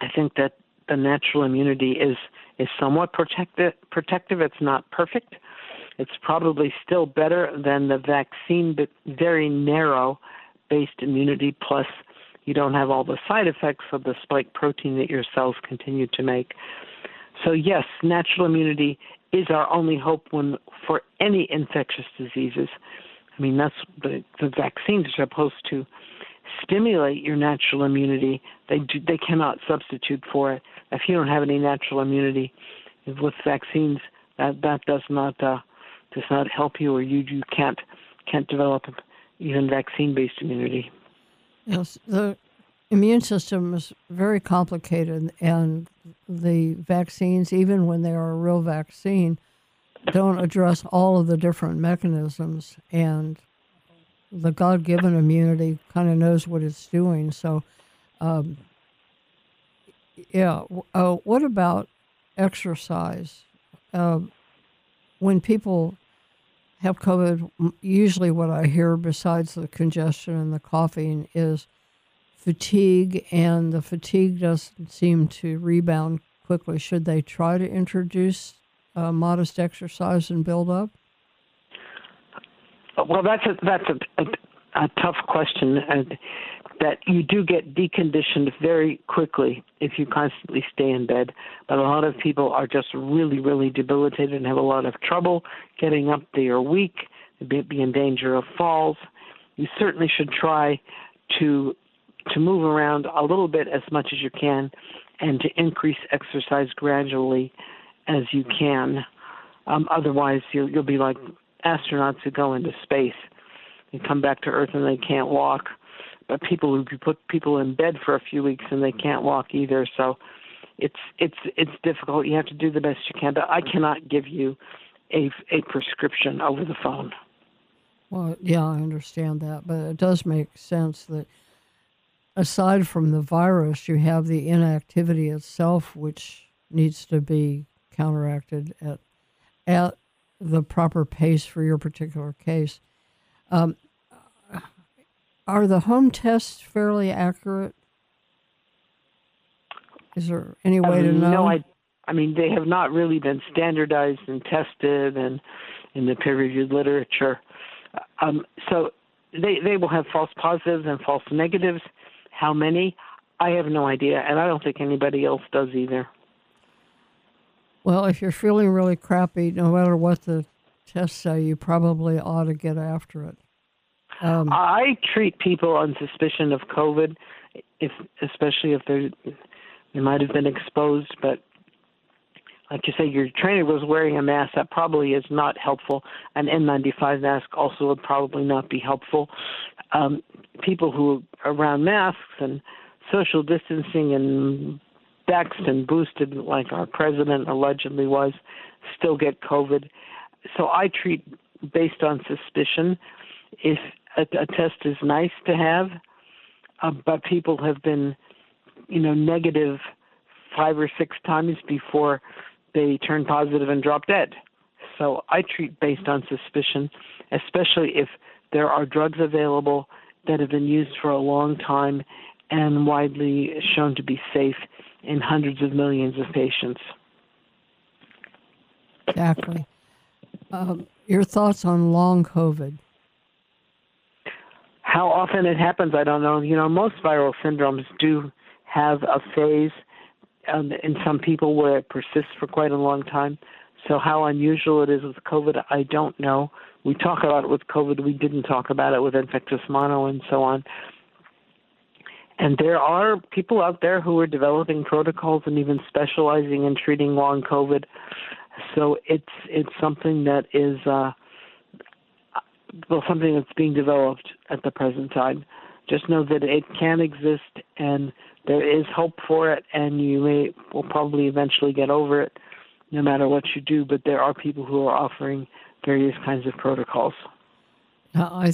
Speaker 5: I think that the natural immunity is is somewhat protective. Protective. It's not perfect. It's probably still better than the vaccine, but very narrow based immunity. Plus, you don't have all the side effects of the spike protein that your cells continue to make. So yes, natural immunity is our only hope when for any infectious diseases. I mean, that's the, the vaccines are supposed to stimulate your natural immunity. They do, they cannot substitute for it. If you don't have any natural immunity with vaccines, that that does not uh, does not help you, or you you can't can't develop even vaccine-based immunity.
Speaker 2: Yes, the immune system is very complicated, and the vaccines, even when they are a real vaccine, don't address all of the different mechanisms. And the God given immunity kind of knows what it's doing. So, um, yeah. Uh, what about exercise? Uh, when people have COVID, usually what I hear, besides the congestion and the coughing, is fatigue, and the fatigue doesn't seem to rebound quickly. Should they try to introduce uh, modest exercise and build up?
Speaker 5: Well, that's a that's a, a, a tough question, and that you do get deconditioned very quickly if you constantly stay in bed. But a lot of people are just really, really debilitated and have a lot of trouble getting up. They are weak, they be in danger of falls. You certainly should try to to move around a little bit as much as you can, and to increase exercise gradually as you can. Um, otherwise, you'll, you'll be like astronauts who go into space and come back to Earth and they can't walk. But people who put people in bed for a few weeks and they can't walk either. So it's it's it's difficult. You have to do the best you can. But I cannot give you a a prescription over the phone.
Speaker 2: Well, yeah, I understand that, but it does make sense that aside from the virus, you have the inactivity itself, which needs to be counteracted at at the proper pace for your particular case. Um, are the home tests fairly accurate? Is there any way
Speaker 5: um,
Speaker 2: to know?
Speaker 5: No, I, I mean they have not really been standardized and tested, and in the peer-reviewed literature. Um, so they they will have false positives and false negatives. How many? I have no idea, and I don't think anybody else does either.
Speaker 2: Well, if you're feeling really crappy, no matter what the tests say, you probably ought to get after it.
Speaker 5: Um, I treat people on suspicion of COVID, if especially if they they might have been exposed, but like you say, your trainer was wearing a mask. That probably is not helpful. An N95 mask also would probably not be helpful. Um, people who are around masks and social distancing and vaxxed and boosted, like our president allegedly was, still get COVID. So I treat based on suspicion. If a, a test is nice to have, uh, but people have been, you know, negative five or six times before they turn positive and drop dead. So I treat based on suspicion, especially if there are drugs available that have been used for a long time and widely shown to be safe in hundreds of millions of patients.
Speaker 2: Exactly. Um, your thoughts on long COVID?
Speaker 5: How often it happens, I don't know. You know, most viral syndromes do have a phase um, in some people where it persists for quite a long time. So, how unusual it is with COVID, I don't know. We talk about it with COVID. We didn't talk about it with infectious mono and so on. And there are people out there who are developing protocols and even specializing in treating long COVID. So it's it's something that is uh, well something that's being developed at the present time. Just know that it can exist and there is hope for it, and you may will probably eventually get over it. no matter what you do, but there are people who are offering various kinds of protocols.
Speaker 2: I,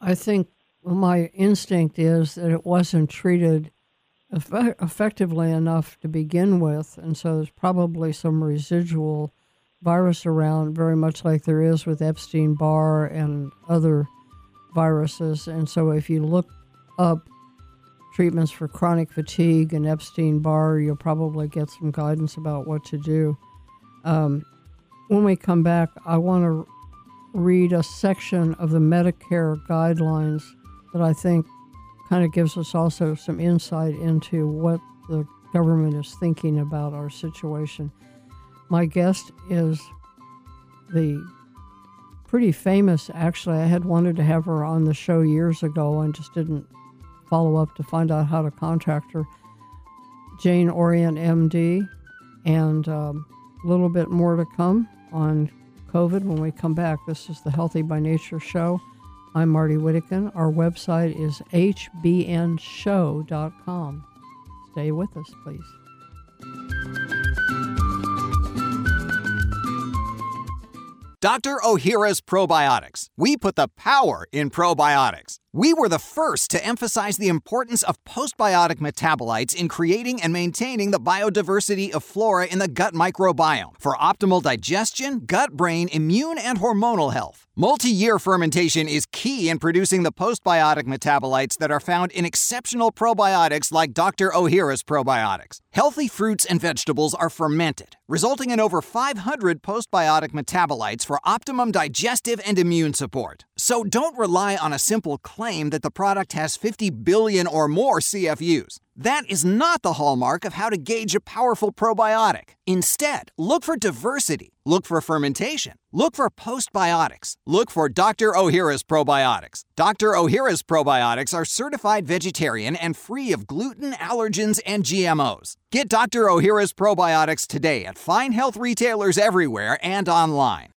Speaker 2: I think my instinct is that it wasn't treated eff- effectively enough to begin with, and so there's probably some residual virus around, very much like there is with Epstein Barr and other viruses. And so if you look up treatments for chronic fatigue and Epstein Barr, you'll probably get some guidance about what to do. Um, when we come back, I want to read a section of the Medicare guidelines that I think kind of gives us also some insight into what the government is thinking about our situation. My guest is the pretty famous, actually. I had wanted to have her on the show years ago and just didn't follow up to find out how to contact her. Jane Orient, MD, and um, a little bit more to come on COVID when we come back. This is the Healthy by Nature show. I'm Marty Whittekin. Our website is hbnshow.com. Stay with us, please.
Speaker 7: Dr. Ohhira's Probiotics. We put the power in probiotics. We were the first to emphasize the importance of postbiotic metabolites in creating and maintaining the biodiversity of flora in the gut microbiome for optimal digestion, gut brain, immune, and hormonal health. Multi year fermentation is key in producing the postbiotic metabolites that are found in exceptional probiotics like Dr. Ohhira's probiotics. Healthy fruits and vegetables are fermented, resulting in over 500 postbiotic metabolites for optimum digestive and immune support. So don't rely on a simple claim that the product has 50 billion or more CFUs. That is not the hallmark of how to gauge a powerful probiotic. Instead, look for diversity, look for fermentation, look for postbiotics, look for Dr. Ohhira's probiotics. Dr. Ohhira's probiotics are certified vegetarian and free of gluten, allergens, and GMOs. Get Dr. Ohhira's probiotics today at fine health retailers everywhere and online.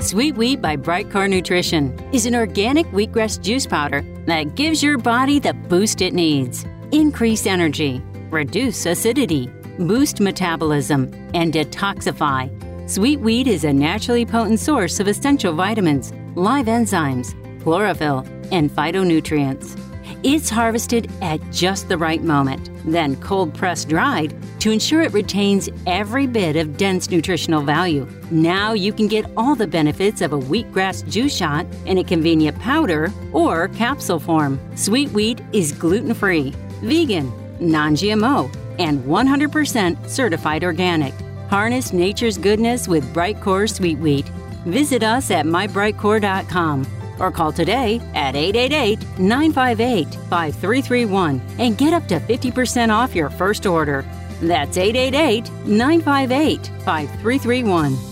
Speaker 8: Sweet Wheat by Brightcore Nutrition is an organic wheatgrass juice powder that gives your body the boost it needs. Increase energy, reduce acidity, boost metabolism, and detoxify. Sweet wheat is a naturally potent source of essential vitamins, live enzymes, chlorophyll, and phytonutrients. It's harvested at just the right moment, then cold pressed dried to ensure it retains every bit of dense nutritional value. Now you can get all the benefits of a wheatgrass juice shot in a convenient powder or capsule form. Sweet wheat is gluten free, vegan, non GMO, and 100% certified organic. Harness nature's goodness with Brightcore Sweet Wheat. Visit us at mybrightcore.com or call today at 888 958 5331 and get up to 50% off your first order. That's 888 958 5331.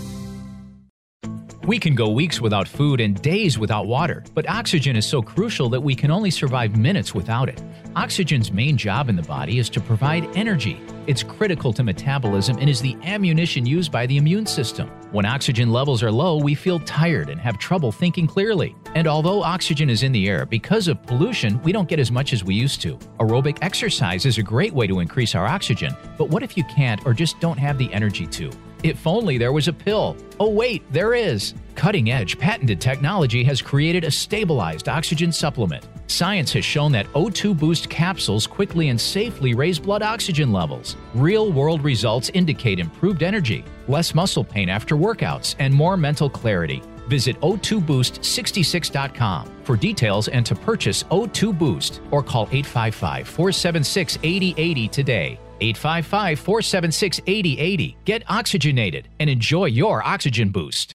Speaker 4: We can go weeks without food and days without water, but oxygen is so crucial that we can only survive minutes without it. Oxygen's main job in the body is to provide energy. It's critical to metabolism and is the ammunition used by the immune system. When oxygen levels are low, we feel tired and have trouble thinking clearly. And although oxygen is in the air, because of pollution, we don't get as much as we used to. Aerobic exercise is a great way to increase our oxygen, but what if you can't or just don't have the energy to? If only there was a pill. Oh, wait, there is. Cutting edge patented technology has created a stabilized oxygen supplement. Science has shown that O2 Boost capsules quickly and safely raise blood oxygen levels. Real world results indicate improved energy, less muscle pain after workouts, and more mental clarity. Visit O2Boost66.com for details and to purchase O2 Boost or call 855 476 8080 today. 855 476 8080. Get oxygenated and enjoy your oxygen boost.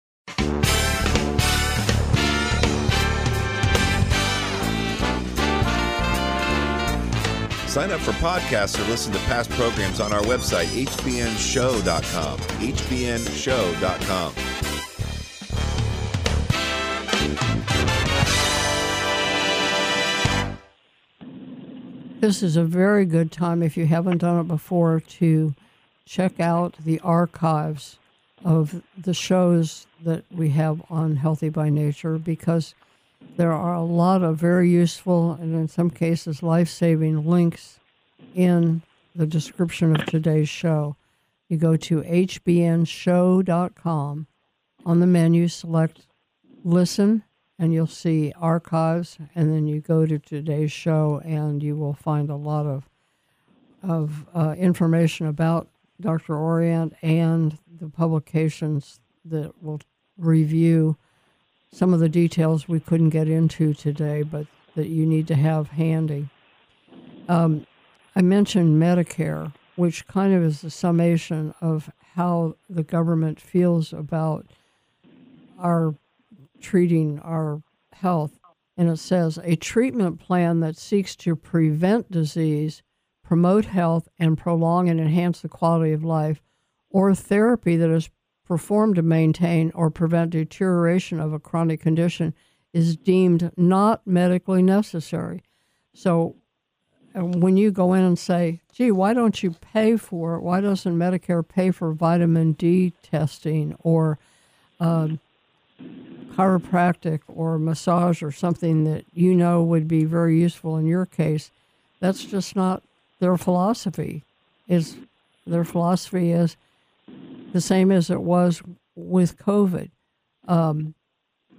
Speaker 1: Sign up for podcasts or listen to past programs on our website, hbnshow.com. hbnshow.com.
Speaker 2: This is a very good time, if you haven't done it before, to check out the archives of the shows that we have on Healthy by Nature because there are a lot of very useful and, in some cases, life saving links in the description of today's show. You go to hbnshow.com. On the menu, select listen, and you'll see archives. And then you go to today's show, and you will find a lot of of uh, information about Dr. Orient and the publications that will review some of the details we couldn't get into today, but that you need to have handy. Um, I mentioned Medicare, which kind of is a summation of how the government feels about our treating our health. And it says a treatment plan that seeks to prevent disease, promote health, and prolong and enhance the quality of life, or therapy that is performed to maintain or prevent deterioration of a chronic condition is deemed not medically necessary. So when you go in and say, gee, why don't you pay for it? Why doesn't Medicare pay for vitamin D testing or um, chiropractic or massage or something that you know would be very useful in your case? That's just not their philosophy. Is their philosophy is the same as it was with COVID. Um,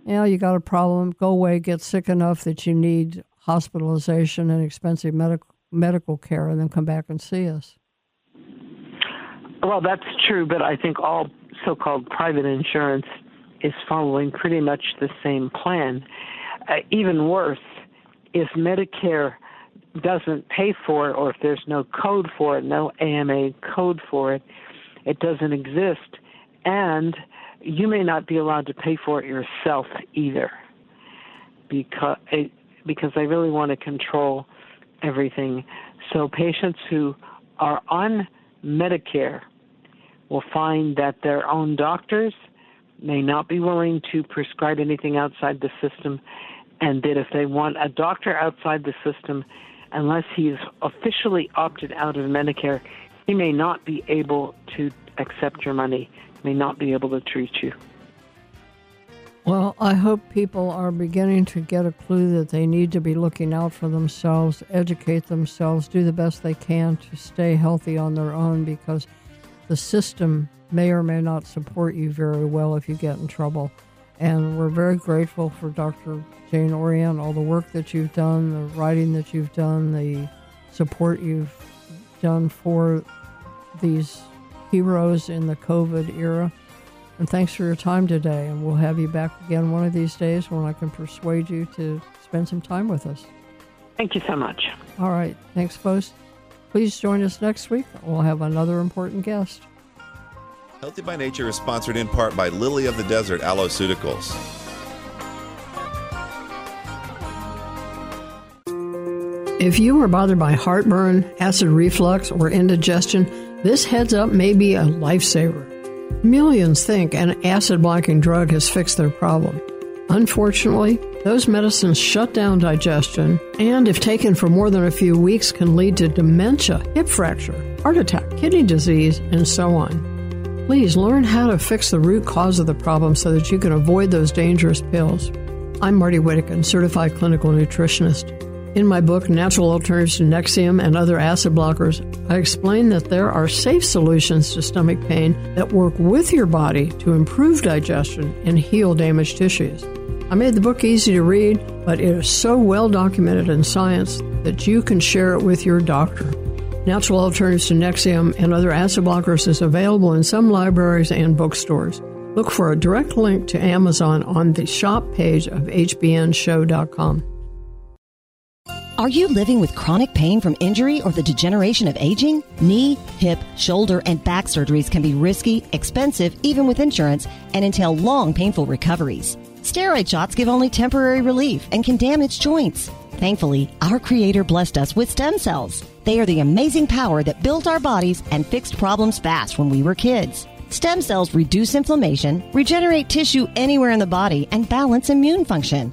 Speaker 2: you know, you got a problem, go away, get sick enough that you need hospitalization and expensive medical medical care, and then come back and see us.
Speaker 5: Well, that's true, but I think all so-called private insurance is following pretty much the same plan. Uh, even worse, if Medicare doesn't pay for it, or if there's no code for it, no AMA code for it, it doesn't exist, and you may not be allowed to pay for it yourself either, because because they really want to control everything. So patients who are on Medicare will find that their own doctors may not be willing to prescribe anything outside the system, and that if they want a doctor outside the system, unless he's officially opted out of Medicare, he may not be able to accept your money, may not be able to treat you.
Speaker 2: Well, I hope people are beginning to get a clue that they need to be looking out for themselves, educate themselves, do the best they can to stay healthy on their own because the system may or may not support you very well if you get in trouble. And we're very grateful for Dr. Jane Orient, all the work that you've done, the writing that you've done, the support you've done for these heroes in the COVID era. And thanks for your time today. And we'll have you back again one of these days when I can persuade you to spend some time with us.
Speaker 5: Thank you so much.
Speaker 2: All right. Thanks, folks. Please join us next week. We'll have another important guest.
Speaker 1: Healthy by Nature is sponsored in part by Lily of the Desert Aloeceuticals.
Speaker 2: If you are bothered by heartburn, acid reflux, or indigestion, this heads up may be a lifesaver. Millions think an acid blocking drug has fixed their problem. Unfortunately, those medicines shut down digestion and, if taken for more than a few weeks, can lead to dementia, hip fracture, heart attack, kidney disease, and so on. Please learn how to fix the root cause of the problem so that you can avoid those dangerous pills. I'm Marty Whittekin, certified clinical nutritionist. In my book, Natural Alternatives to Nexium and Other Acid Blockers, I explain that there are safe solutions to stomach pain that work with your body to improve digestion and heal damaged tissues. I made the book easy to read, but it is so well documented in science that you can share it with your doctor. Natural Alternatives to Nexium and Other Acid Blockers is available in some libraries and bookstores. Look for a direct link to Amazon on the shop page of hbnshow.com.
Speaker 9: Are you living with chronic pain from injury or the degeneration of aging? Knee, hip, shoulder, and back surgeries can be risky, expensive, even with insurance, and entail long, painful recoveries. Steroid shots give only temporary relief and can damage joints. Thankfully, our Creator blessed us with stem cells. They are the amazing power that built our bodies and fixed problems fast when we were kids. Stem cells reduce inflammation, regenerate tissue anywhere in the body, and balance immune function.